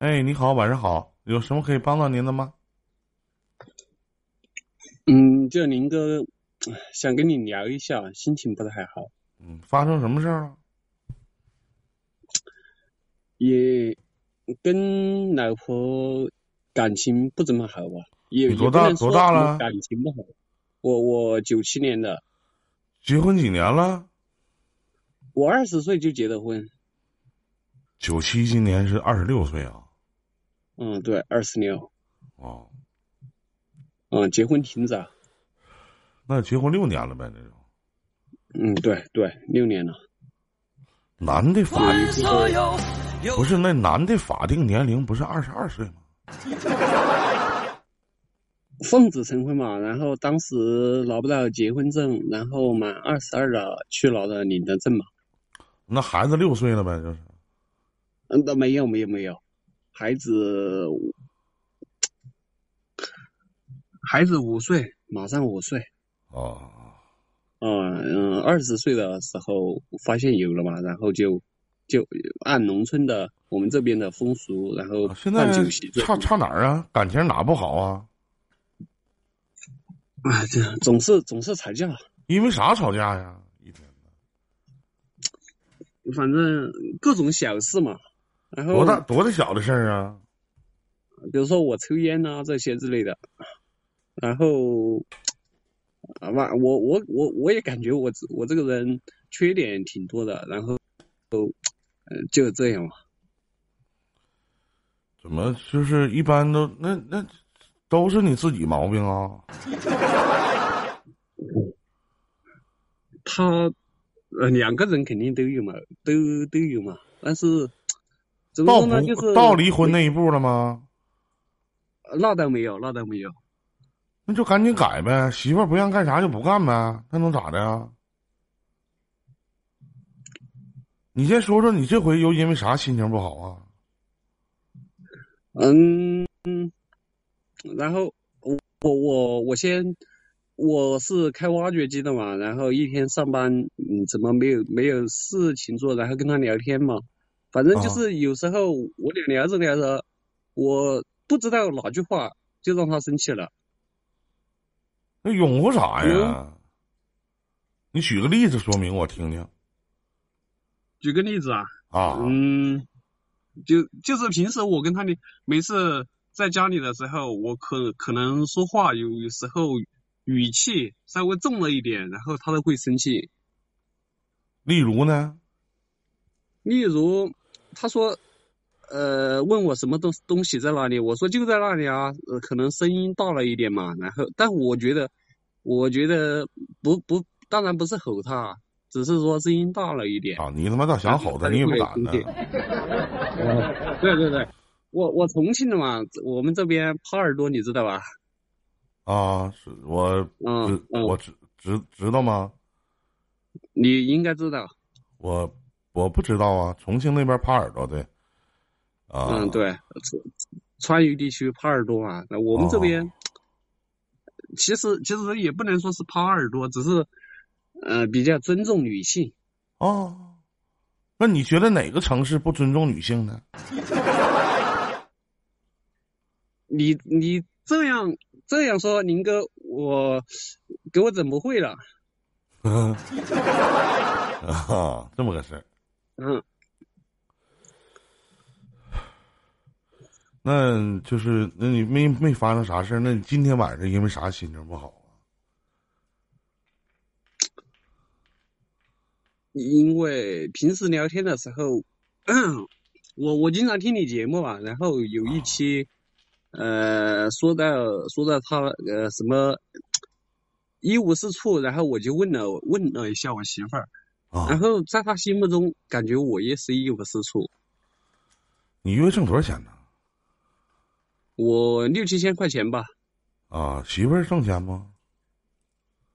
哎，你好，晚上好，有什么可以帮到您的吗？嗯，就林哥想跟你聊一下，心情不太好。嗯，发生什么事儿了？也跟老婆感情不怎么好吧？也你多大多大了感情不好。我我九七年的，结婚几年了？我二十岁就结的婚。九七今年是二十六岁啊。嗯，对，二十六。哦，嗯，结婚挺早。那结婚六年了呗？那就嗯，对对，六年了。男的法定不是那男的法定年龄不是二十二岁吗？奉子成婚嘛，然后当时拿不到结婚证，然后满二十二了去拿的领的证嘛。那孩子六岁了呗？就是嗯，那没有没有没有，孩子孩子五岁，马上五岁。哦，嗯嗯，二十岁的时候发现有了嘛，然后就就按农村的我们这边的风俗，然后啊现在。差差哪儿啊？感情哪不好啊？啊，这总是总是吵架，因为啥吵架呀？一天反正各种小事嘛。然后多大多大小的事儿啊？比如说我抽烟呐、这些之类的，然后啊嘛，我我我我也感觉我我这个人缺点挺多的，然后呃就这样嘛。怎么就是一般都那那都是你自己毛病啊？他呃两个人肯定都有嘛，都都有嘛，但是怎么到说呢？就是不到离婚那一步了吗？那倒没有，那倒没有。那就赶紧改呗，媳妇儿不让干啥就不干呗，那能咋的呀？你先说说，你这回又因为啥心情不好啊？嗯，嗯然后我我我我先，我是开挖掘机的嘛，然后一天上班，嗯，怎么没有没有事情做，然后跟他聊天嘛，反正就是有时候我俩聊着聊着，我不知道哪句话就让他生气了。那拥护啥呀？你举个例子说明我听听举个例子啊，啊。嗯，就就是平时我跟他的每次在家里的时候，我可可能说话有有时候语气稍微重了一点，然后他都会生气。例如呢？例如，他说，呃，问我什么东东西在哪里，我说就在那里啊，呃，可能声音大了一点嘛，然后，但我觉得，我觉得不不，当然不是吼他，只是说声音大了一点。啊，你他妈倒想吼他，你也不敢呢。对对对，我我重庆的嘛，我们这边耙耳朵你知道吧？啊，是我嗯我知知知道吗？你应该知道。我我不知道啊，重庆那边耙耳朵对。啊，嗯，对，川川渝地区耙耳朵嘛，那我们这边、哦其实其实也不能说是耙耳朵，只是呃比较尊重女性。哦，那你觉得哪个城市不尊重女性呢？你你这样这样说，林哥，我给我整不会了。啊，这么个事儿。嗯，那就是，那你没没发生啥事儿？那你今天晚上因为啥心情不好啊？因为平时聊天的时候，我我经常听你节目嘛，然后有一期，呃，说到说到他呃什么一无是处，然后我就问了问了一下我媳妇儿，啊然，后在他心目中感觉我也是一无是处，你一个月挣多少钱呢？我六七千块钱吧，啊，媳妇儿挣钱吗？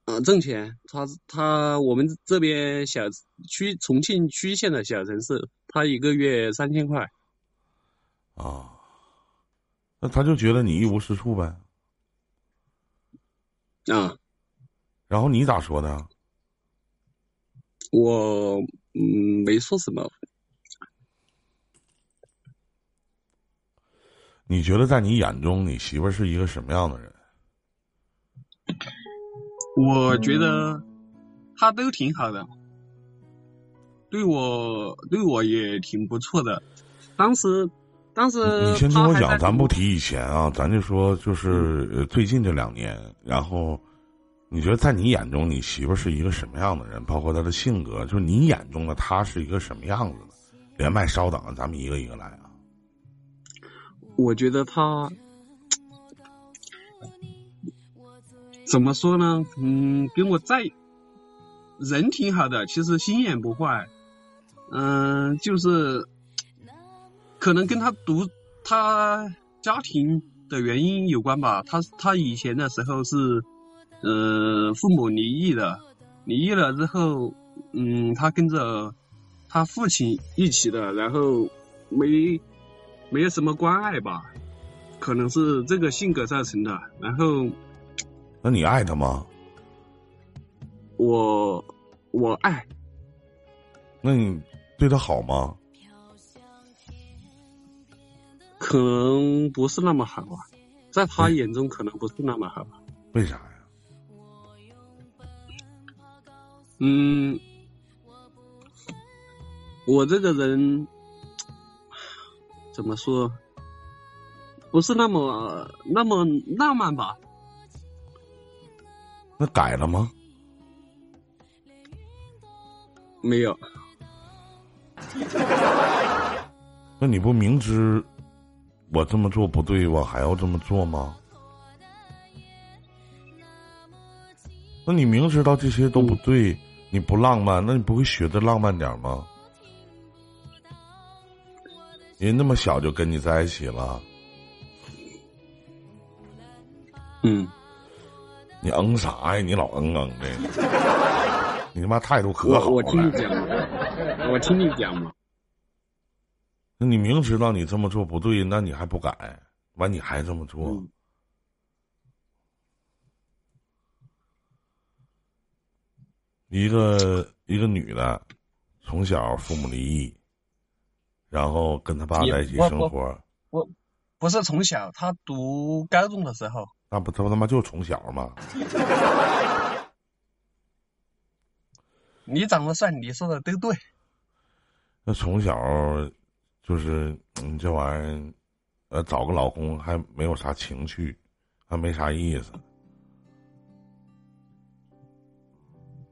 啊，挣钱，他他我们这边小区重庆区县的小城市，他一个月三千块，啊，那他就觉得你一无是处呗。啊，然后你咋说的？我嗯没说什么，你觉得在你眼中，你媳妇是一个什么样的人？我觉得她都挺好的，对我对我也挺不错的。当时，当时你先听我讲，咱不提以前啊，咱就说就是最近这两年。然后，你觉得在你眼中，你媳妇是一个什么样的人？包括她的性格，就是你眼中的她是一个什么样子的？连麦稍等，咱们一个一个来啊。我觉得他怎么说呢？嗯，跟我在人挺好的，其实心眼不坏。嗯，就是可能跟他读他家庭的原因有关吧。他他以前的时候是呃父母离异的，离异了之后，嗯，他跟着他父亲一起的，然后没。没有什么关爱吧，可能是这个性格造成的。然后，那你爱他吗？我我爱。那你对他好吗？可能不是那么好吧，在他眼中可能不是那么好。为啥呀？嗯，我这个人。怎么说？不是那么那么浪漫吧？那改了吗？没有。那你不明知我这么做不对，我还要这么做吗？那你明知道这些都不对，你不浪漫，那你不会学的浪漫点吗？人那么小就跟你在一起了，嗯，你嗯啥呀？你老嗯嗯的，你他妈态度可好了。我听你讲，我听你讲嘛。那你明知道你这么做不对，那你还不改，完你还这么做？一个一个女的，从小父母离异。然后跟他爸在一起生活，我不是从小，他读高中的时候，那不他他妈就从小吗？你长得帅，你说的都对。那从小就是你这玩意儿，呃，找个老公还没有啥情趣，还没啥意思。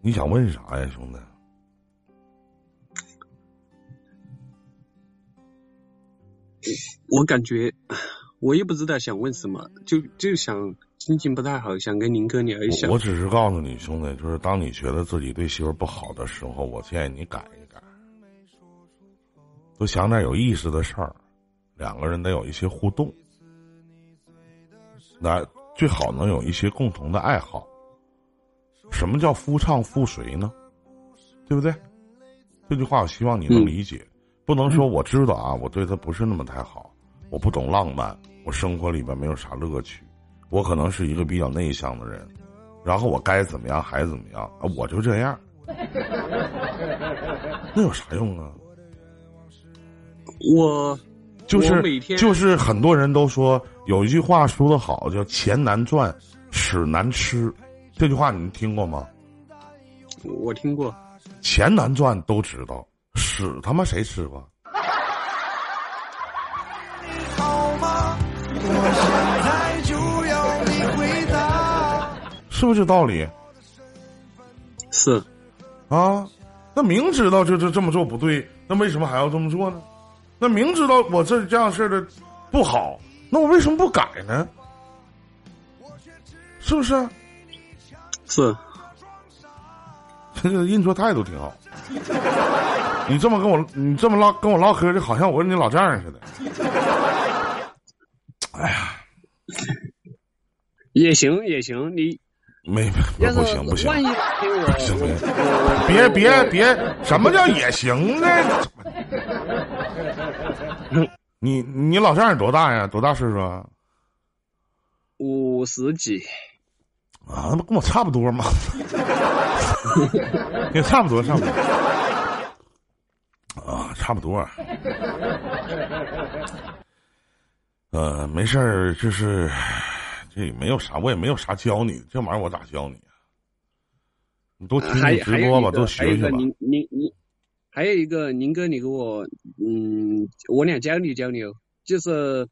你想问啥呀，兄弟？我感觉，我也不知道想问什么，就就想心情不太好，想跟林哥聊一下。我只是告诉你，兄弟，就是当你觉得自己对媳妇不好的时候，我建议你改一改，多想点有意思的事儿，两个人得有一些互动，那最好能有一些共同的爱好。什么叫夫唱妇随呢？对不对？这句话我希望你能理解。不能说我知道啊，我对他不是那么太好，我不懂浪漫，我生活里边没有啥乐趣，我可能是一个比较内向的人，然后我该怎么样还怎么样啊，我就这样，那有啥用啊？我就是就是很多人都说有一句话说的好，叫钱难赚，屎难吃，这句话你们听过吗？我听过，钱难赚都知道。屎他妈谁吃过？是不是道理？是啊，那明知道就这这么做不对，那为什么还要这么做呢？那明知道我这这样式的不好，那我为什么不改呢？是不是？是，这个认错态度挺好。你这么跟我，你这么唠跟我唠嗑，就好像我是你老丈人似的。哎呀，也行也行，你没不不行不行，万一给我别别别，什么叫也行呢？你你老丈人多大呀？多大岁数？啊？五十几。啊，那不跟我差不多吗？也差不多，差不多。啊，差不多。呃，没事儿，就是这也没有啥，我也没有啥教你，这玩意儿我咋教你啊？你多听听直播吧，多学学吧。您您您，还有一个宁哥，你给我，嗯，我俩交流交流，就是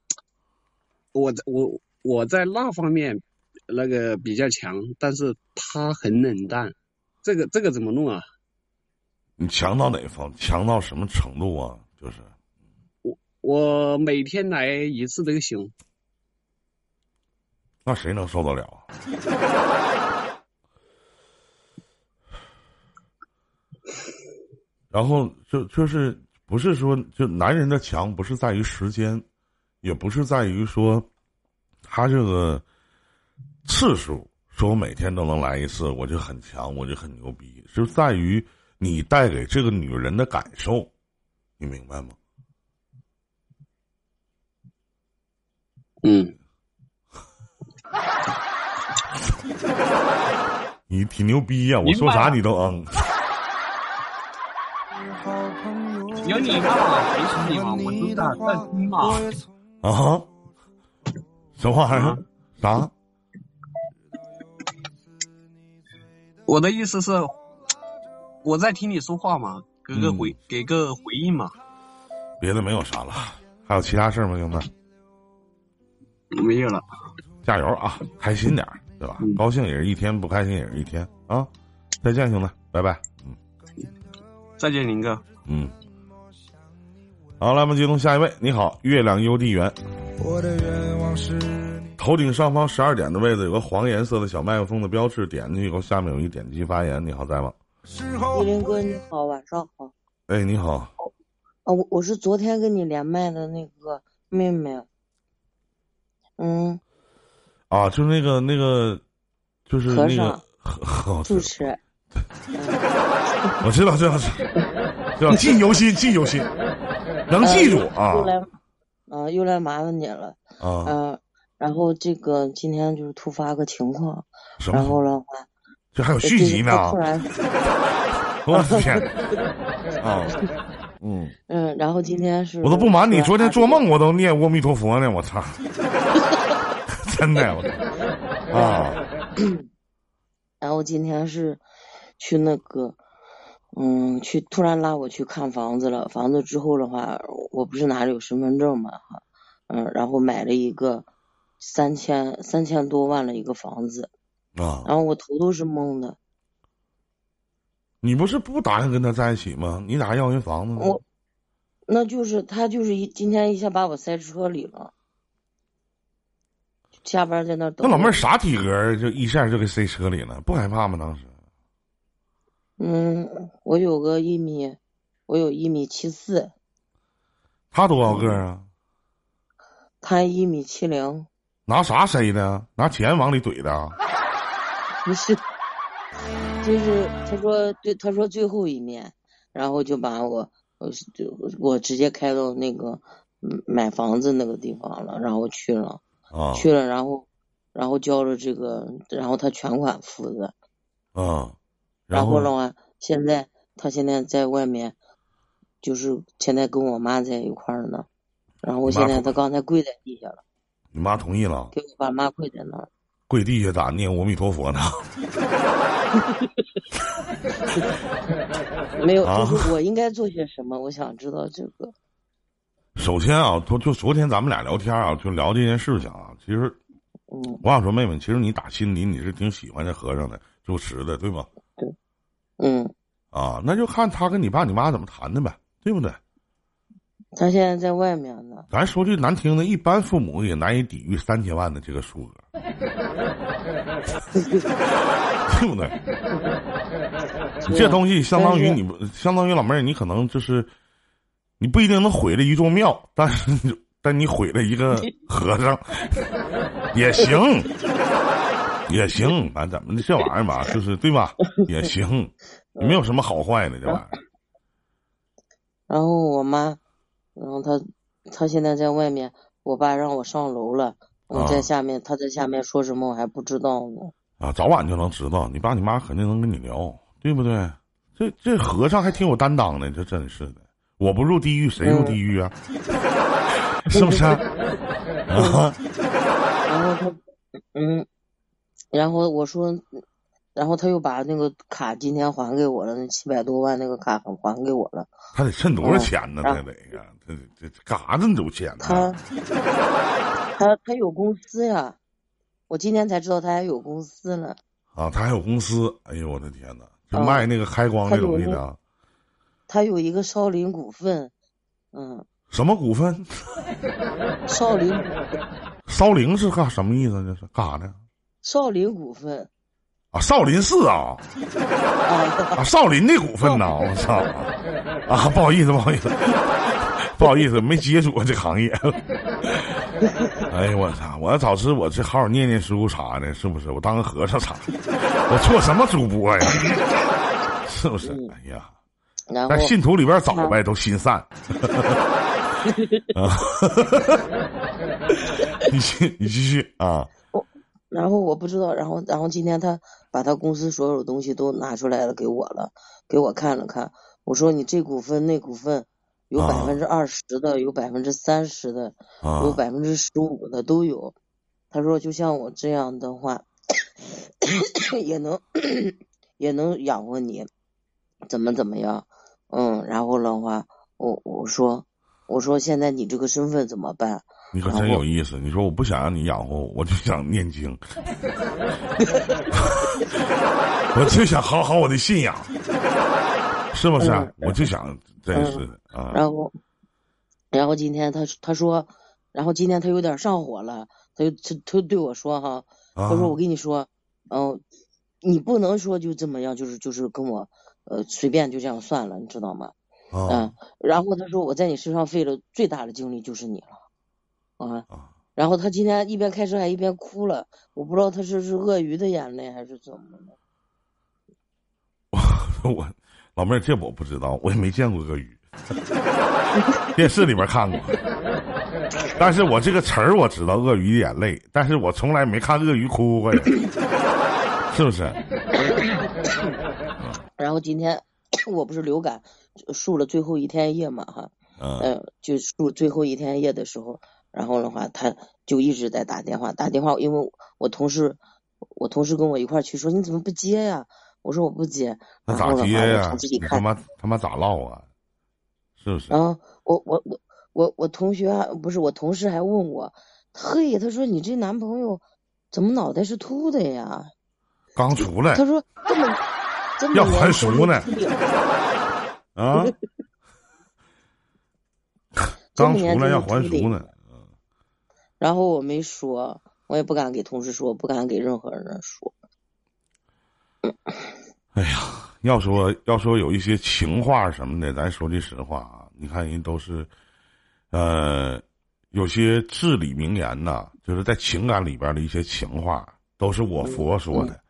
我我我在那方面那个比较强，但是他很冷淡，这个这个怎么弄啊？你强到哪方？强到什么程度啊？就是我我每天来一次都行，那谁能受得了？然后就就是不是说就男人的强不是在于时间，也不是在于说他这个次数，说我每天都能来一次，我就很强，我就很牛逼，就在于你带给这个女人的感受，你明白吗？嗯，你挺牛逼呀！我说啥你都嗯。有你吗？没是你吗？我知道在听嘛。啊？什么玩意儿？啥？我的意思是，我在听你说话嘛，给个回，给个回应嘛。别的没有啥了，还有其他事吗，兄弟？没有了。加油啊！开心点对吧？高兴也是一天，不开心也是一天啊！再见，兄弟，拜拜。嗯。再见，林哥。嗯。好，来，我们接通下一位。你好，月亮邮递员。头顶上方十二点的位置有个黄颜色的小麦克风的标志，点进去以后，下面有一点击发言。你好，在吗？依林哥，你好，晚上好。哎，你好。哦，我我是昨天跟你连麦的那个妹妹。嗯。啊，就是那个那个，就是那个主持。我知道，知道，知道，记犹新，记犹新。能记住啊！又来，啊，又来麻烦你了啊！嗯，然后这个今天就是突发个情况，然后的话，这还有续集呢！突然，我的天！啊，嗯嗯，然后今天是，我都不瞒你，昨天做梦我都念阿弥陀佛呢，我操！真的，我啊！然后今天是去那个。嗯，去突然拉我去看房子了。房子之后的话，我不是拿着有身份证嘛，哈，嗯，然后买了一个三千三千多万的一个房子，啊，然后我头都是懵的。你不是不打算跟他在一起吗？你咋要人房子呢？我，那就是他就是一今天一下把我塞车里了，下班在那等。那老妹儿啥体格？就一下就给塞车里了，不害怕吗？当时？嗯，我有个一米，我有一米七四。他多少个啊？他一米七零。拿啥塞的？拿钱往里怼的？不是，就是他说对，他说最后一面，然后就把我，我就我直接开到那个买房子那个地方了，然后去了，去了，然后然后交了这个，然后他全款付的。啊。然后的话，现在他现在在外面，就是现在跟我妈在一块儿呢。然后我现在他刚才跪在地下了。你妈同意了？给我爸妈跪在那儿。跪地下咋念阿弥陀佛呢？没有，就是我应该做些什么？我想知道这个。首先啊，就就昨天咱们俩聊天啊，就聊这件事情啊。其实，嗯，我想说，妹妹，其实你打心里你是挺喜欢这和尚的，住持的，对吗？对。嗯，啊，那就看他跟你爸你妈怎么谈的呗，对不对？他现在在外面呢。咱说句难听的，一般父母也难以抵御三千万的这个数额，对不对？这东西相当于你，相当于老妹儿，你可能就是，你不一定能毁了一座庙，但是但你毁了一个和尚也行。也行，反正怎么的这玩意儿吧，就是对吧？也行，没有什么好坏的这玩意儿。然后我妈，然后他他现在在外面，我爸让我上楼了，我在下面，他在下面说什么我还不知道呢。啊，早晚就能知道，你爸你妈肯定能跟你聊，对不对？这这和尚还挺有担当的，这真是的。我不入地狱谁入地狱啊？是不是？然后他，嗯，然后我说，然后他又把那个卡今天还给我了，那七百多万那个卡还给我了。他得趁多少钱呢？他得呀，这这干啥这么多钱呢？他他他有公司呀，我今天才知道他还有公司呢。啊，他还有公司？哎呦我的天呐，就卖那个开光那东西的。他有一个少林股份，嗯。什么股份？少林。少林是干什么意思？这是干啥呢？少林股份。啊，少林寺啊。啊，少林的股份呐！我操！啊，不好意思，不好意思，不好意思，没接触过这行业。哎呀，我操！我要早知我这好好念念书啥的，是不是？我当个和尚啥？我做什么主播呀？是不是？哎呀！在信徒里边找呗，都心散。啊，你继你继续啊。我，然后我不知道，然后然后今天他把他公司所有东西都拿出来了给我了，给我看了看。我说你这股份那股份有百分之二十的，有百分之三十的，有百分之十五的都有。他说就像我这样的话，也能 也能养活你，怎么怎么样？嗯，然后的话，我我说。我说：“现在你这个身份怎么办？”你可真有意思。你说我不想让你养活我，我就想念经，我就想好好我的信仰，是不是？我就想真是啊。然后，然后今天他他说，然后今天他有点上火了，他就他他对我说哈，他说我跟你说，嗯，你不能说就这么样，就是就是跟我呃随便就这样算了，你知道吗？嗯，然后他说我在你身上费了最大的精力就是你了，啊，然后他今天一边开车还一边哭了，我不知道他是是鳄鱼的眼泪还是怎么的。我我老妹儿这我不知道，我也没见过鳄鱼，电视里边看过，但是我这个词儿我知道鳄鱼的眼泪，但是我从来没看鳄鱼哭过呀，是不是？然后今天我不是流感。输了最后一天夜嘛哈，嗯，就输最后一天夜的时候，然后的话他就一直在打电话打电话，因为我同事我同事跟我一块去说你怎么不接呀？我说我不接，那咋接呀？你他妈他妈咋唠啊？是不是？然后，我我我我我同学不是我同事还问我，嘿，他说你这男朋友怎么脑袋是秃的呀？刚出来。他说这么这么要还俗呢。啊，刚出来要还俗呢。然后我没说，我也不敢给同事说，不敢给任何人说。哎呀，要说要说有一些情话什么的，咱说句实话啊，你看人都是，呃，有些至理名言呐，就是在情感里边的一些情话，都是我佛说的，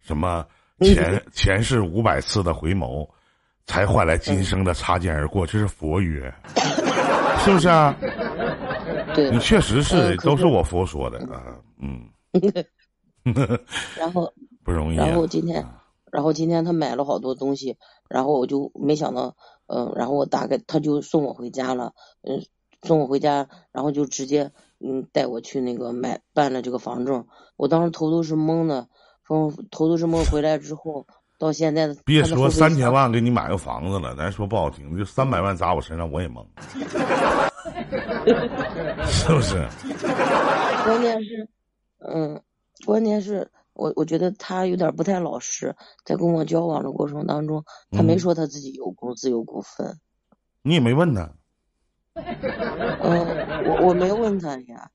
什么前前世五百次的回眸。才换来今生的擦肩而过，这是佛曰，是不是啊？对，你确实是，都是我佛说的啊，嗯。然后 不容易。然后今天，然后今天他买了好多东西，然后我就没想到，嗯，然后我大概他就送我回家了，嗯，送我回家，然后就直接嗯带我去那个买办了这个房证，我当时头都是懵的，从头都是懵，回来之后。到现在，别说三千万给你买个房子了，咱说不好听，就三百万砸我身上，我也懵，是不是？关键是，嗯，关键是我我觉得他有点不太老实，在跟我交往的过程当中，他没说他自己有公司有股份，你也没问他。嗯，我我没问他呀，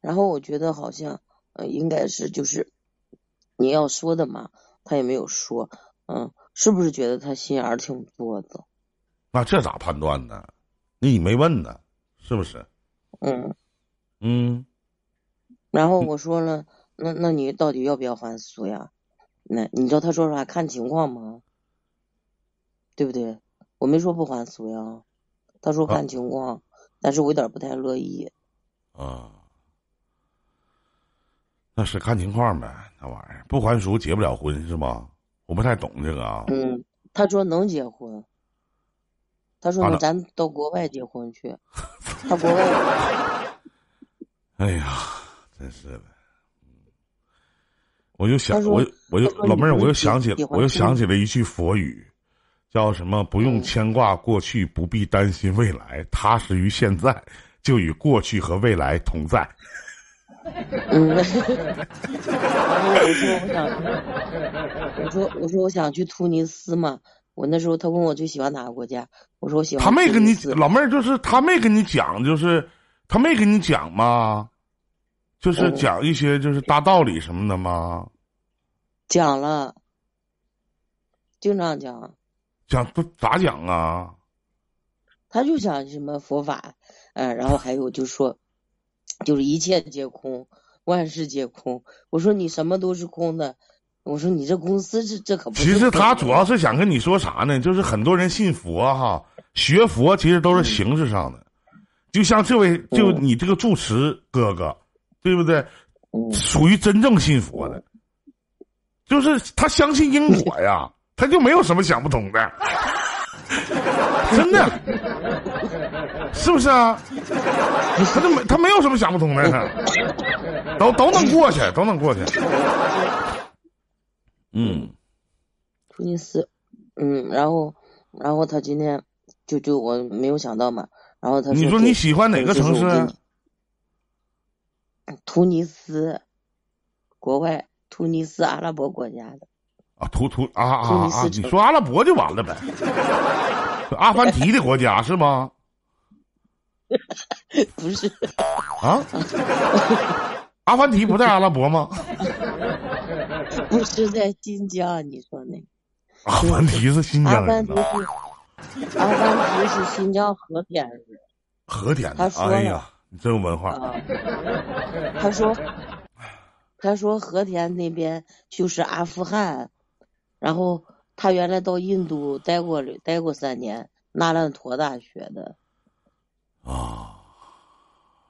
然后我觉得好像，呃，应该是就是你要说的嘛。他也没有说，嗯，是不是觉得他心眼儿挺多的？那这咋判断呢？你没问呢，是不是？嗯嗯。然后我说了，那那你到底要不要还俗呀？那你知道他说啥？看情况吗？对不对？我没说不还俗呀，他说看情况，但是我有点不太乐意。啊。那是看情况呗，那玩意儿不还俗结不了婚是吧？我不太懂这个啊。嗯，他说能结婚。他说咱到国外结婚去，到国外。哎呀，真是的。我就想，我我就老妹儿，我又想起我又想起了一句佛语，叫什么？不用嗯牵挂过去，不必担心未来，踏实于现在，就与过去和未来同在。嗯，然后我说我想，我说我说我想去突尼斯嘛。我那时候他问我最喜欢哪个国家，我说我喜欢他没跟你老妹儿，就是他没跟你讲，就是他没跟你讲吗？就是嗯讲一些就是大道理什么的吗？讲了，经常讲，讲不咋讲啊？他就讲什么佛法，嗯、然后还有就说，就是一切皆空，万事皆空。我说你什么都是空的，我说你这公司这这可不是其实他主要是想跟你说啥呢？就是很多人信佛哈，学佛其实都是形式上的，就像这位就嗯你这个住持哥哥，对不对？嗯属于真正信佛的，就是他相信因果呀，他就没有什么想不通的，真的，是不是啊？他就没他没有什么想不通的，都都能过去，都能过去。嗯，突尼斯，嗯，然后然后他今天就就我没有想到嘛，然后他你说你喜欢哪个城市？啊突尼斯，国外突尼斯阿拉伯国家的，啊，突突啊啊啊！你说阿拉伯就完了呗？阿凡提的国家是吗？不是啊？阿凡提不在阿拉伯吗？不是在新疆，你说那阿凡提是新疆人阿凡提是新疆和田人和田的他。说哎呀，你真有文化。啊，他说他说和田那边就是阿富汗，然后他原来到印度待过待过三年，纳兰陀大学的，啊！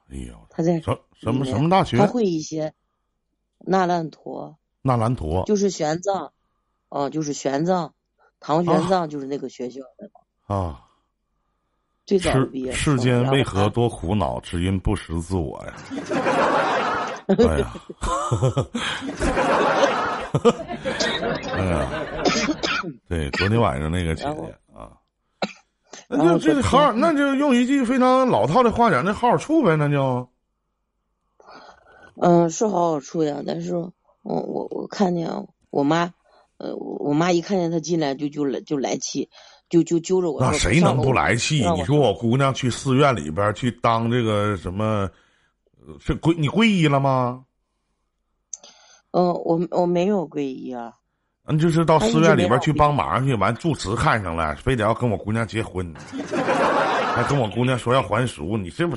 哎呦，他在什什么什么大学他？会一些纳兰陀，纳兰陀就是玄奘，哦、就是玄奘，唐玄奘就是那个学校的，啊！最早毕业世。世间为何多苦恼？只因不识自我呀！哎呀，哎呀，对，昨天晚上那个姐然后姐啊，那就这好，那就用一句非常老套的话讲，那好好处呗，那就嗯，是好好处呀，但是我我我看见我妈，呃，我我妈一看见他进来就就来就来气，就就揪着我那谁能不来气？你说我姑娘去寺院里边去当这个什么，呃是皈你皈依了吗？嗯、我我没有皈依啊，嗯，就是到寺院里边去帮忙去，完住持看上了，非得要跟我姑娘结婚，还跟我姑娘说要还俗，你这不，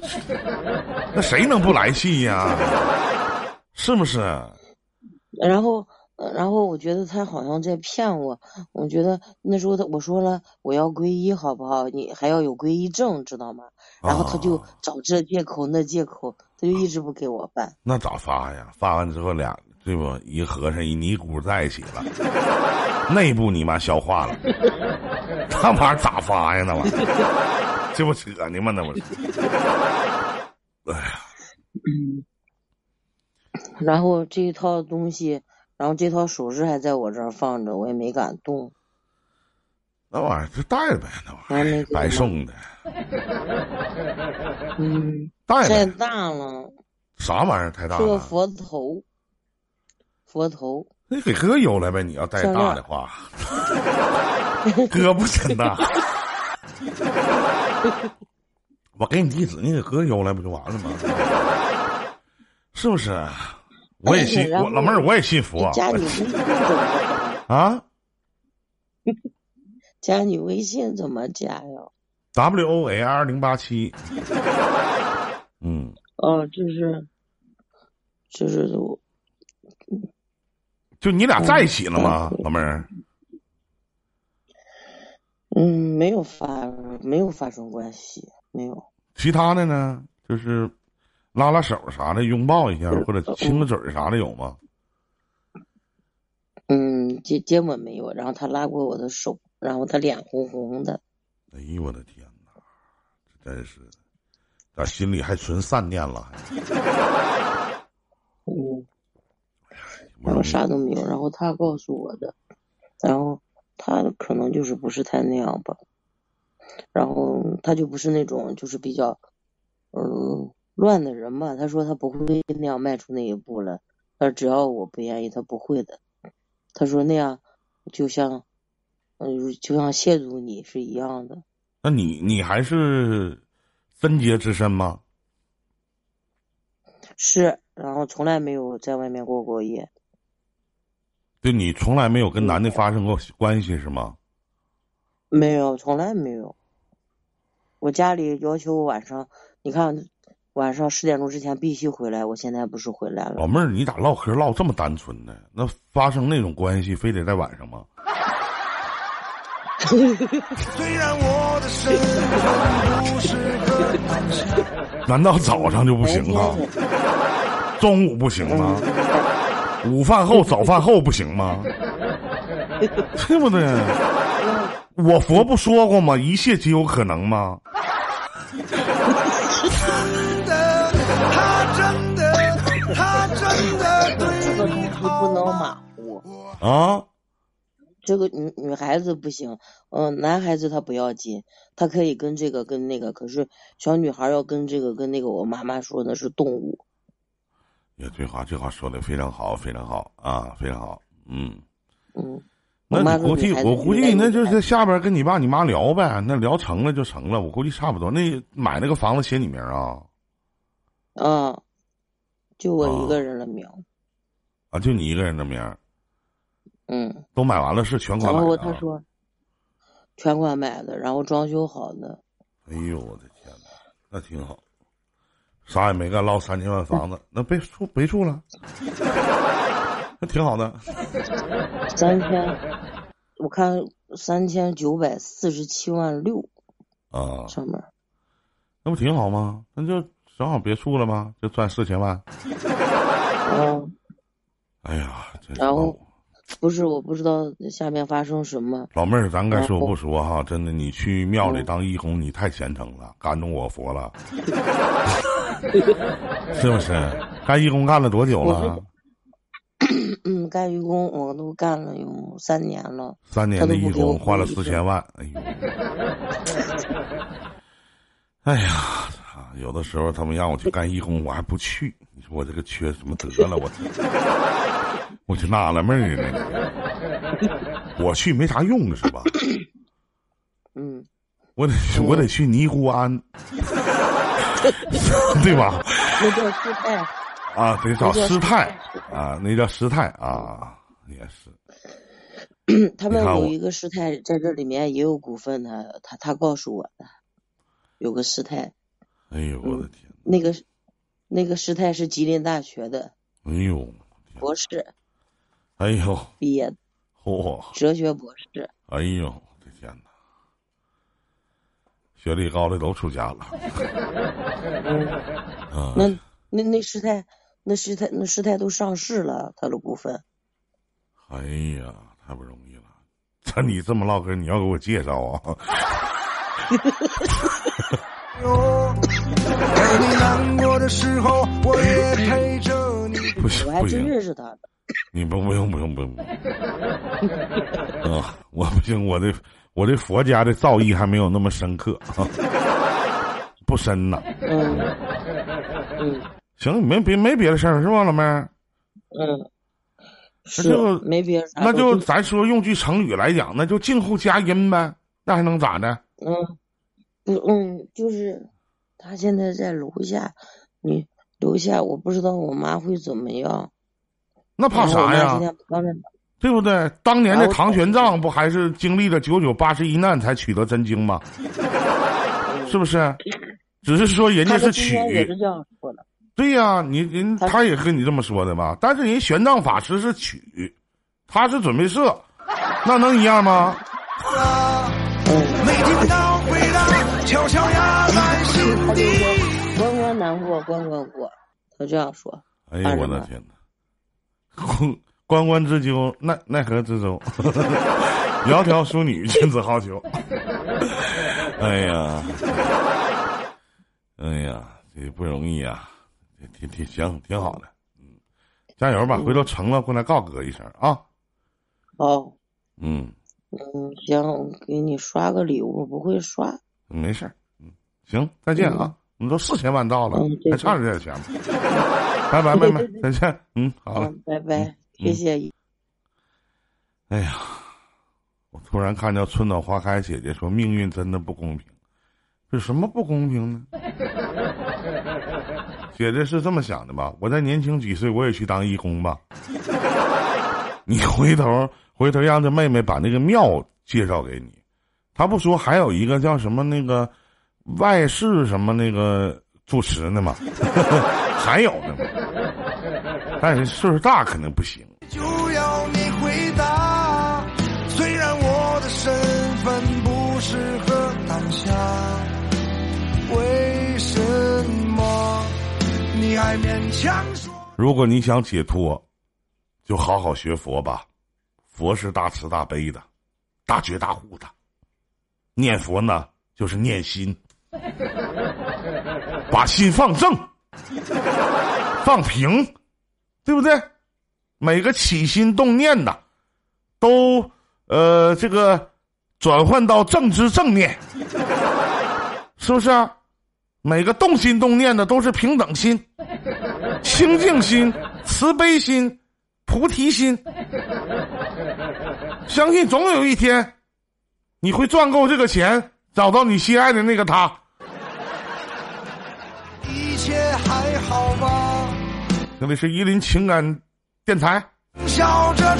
那谁能不来气呀？是不是？然后。呃然后我觉得他好像在骗我，我觉得那时候他我说了我要皈依好不好？你还要有皈依证，知道吗？然后他就啊找这借口那借口，他就一直不给我办。那咋发呀？发完之后俩对不？一个和尚一尼姑在一起了，内部你妈消化了，那玩意儿咋发呀？那玩意儿，这不扯呢吗？那不是？哎呀，然后这一套东西，然后这套首饰还在我这儿放着，我也没敢动。那玩意儿就带着呗，那玩意儿白送的，嗯，带太。大了，啥玩意儿太大了？是个佛头，佛头。你给哥邮来呗，你要带大的话，哥不真大。我给你地址，你给哥邮来不就完了吗？是不是？我也信，我老妹儿我也信佛加你微信怎么？啊。加你微信怎么加呀？W O A R 零八七，嗯，哦，就是，就是我，就你俩在一起了吗，老妹儿？嗯，没有发，没有发生关系，没有。其他的呢？就是拉拉手啥的，拥抱一下或者亲个嘴啥的有吗？嗯，接接吻没有，然后他拉过我的手，然后他脸红红的。哎呦我的天哪，这真是的！咋心里还存善念了？嗯，然后啥都没有，然后他告诉我的，然后他可能就是不是太那样吧，然后他就不是那种就是比较嗯乱的人嘛。他说他不会那样迈出那一步了，他说只要我不愿意，他不会的。他说那样就像嗯就像亵渎你是一样的。那你你还是贞洁之身吗？是，然后从来没有在外面过过夜。就你从来没有跟男的发生过关系是吗？没有，从来没有。我家里要求我晚上，你看晚上十点钟之前必须回来。我现在不是回来了。老妹儿，你咋唠嗑唠这么单纯呢？那发生那种关系非得在晚上吗？难道早上就不行啊？中午不行吗？午饭后、早饭后不行吗？对不对？我佛不说过吗？一切皆有可能吗？啊！这个女女孩子不行，嗯，男孩子他不要紧，他可以跟这个跟那个，可是小女孩要跟这个跟那个，我妈妈说的是动物。也这话这话说的非常好，非常好啊，非常好，嗯嗯。那估计我估计那就是下边跟你爸你妈聊呗，那聊成了就成了，我估计差不多。那买那个房子写你名啊？啊，就我一个人的名。啊，就你一个人的名。嗯。都买完了是全款买的。然后他说，全款买的，然后装修好的。哎呦我的天哪，那挺好。啥也没干，捞三千万房子，那别处别处了，那挺好的。三千，我看三千九百四十七万六啊，上面，那不挺好吗？那就正好别处了吗？就赚四千万。嗯。哎呀，然后不是我不知道下面发生什么。老妹儿，咱该说不说哈？真的，你去庙里当义工，你太虔诚了，感动我佛了。是不是？干义工干了多久了？嗯，干义工我都干了有三年了。三年的义工花了四千万，哎呦！哎呀，有的时候他们让我去干义工，我还不去。你说我这个缺什么德了？我我就纳了闷儿呢。我去没啥用是吧？嗯。我得去我得去尼姑庵。对吧？那叫师太啊，得找师太啊，那叫师太啊，也是。他们有一个师太在这里面也有股份的，他他告诉我的，有个师太。哎呦我的天！那个那个师太是吉林大学的。哎呦！博士。哎呦！毕业。嚯！哲学博士。哎呦！我的天哪！学历高的都出家了。嗯，那那那师太，那师太那师太都上市了，他的股份。哎呀，太不容易了！那你这么唠嗑，你要给我介绍啊？不行，我还真认识他的。你不不用不用不用。啊，我不行，我的。我的佛家的造诣还没有那么深刻，不深呐。嗯嗯，行，没别没别的事儿是吧，老妹儿？嗯，那就没别的。那就咱说用句成语来讲，那就静候佳音呗。那还能咋的？嗯，不嗯，就是他现在在楼下，你楼下我不知道我妈会怎么样。那怕啥呀？对不对？当年的唐玄奘不还是经历了九九八十一难才取得真经吗？是不是？只是说人家是取。对呀，你人他也跟你这么说的吧？但是人玄奘法师是取，他是准备射，那能一样吗？关关难过关关过，他这样说。哎呦，我的天哪！关关之鸠，奈奈何之舟？窈窕淑女，君子好逑。哎呀，哎呀。这不容易啊，挺挺行，挺好的，嗯，加油吧！回头成了过来告哥一声啊。哦。嗯。嗯，行，我给你刷个礼物，不会刷。没事嗯，行，再见啊！我们都四千万到了，还差这点钱吗？拜拜，妹妹，再见。嗯，好了，拜拜，谢谢。哎呀，我突然看到春暖花开姐姐说：“命运真的不公平。”这什么不公平呢？姐姐是这么想的吧？我再年轻几岁，我也去当义工吧。你回头。回头让这妹妹把那个庙介绍给你，他不说还有一个叫什么那个外事什么那个主持呢吗？还有呢，但是岁数大可能不行。就要你回答，虽然我的身份不适合当下，为什么你还勉强说？如果你想解脱，就好好学佛吧。佛是大慈大悲的，大觉大悟的。念佛呢，就是念心，把心放正，放平，对不对？每个起心动念的，都呃这个转换到正知正念，是不是？啊？每个动心动念的都是平等心、清净心、慈悲心、菩提心。相信总有一天，你会赚够这个钱，找到你心爱的那个他。还好吧？这里是伊林情感电台。笑着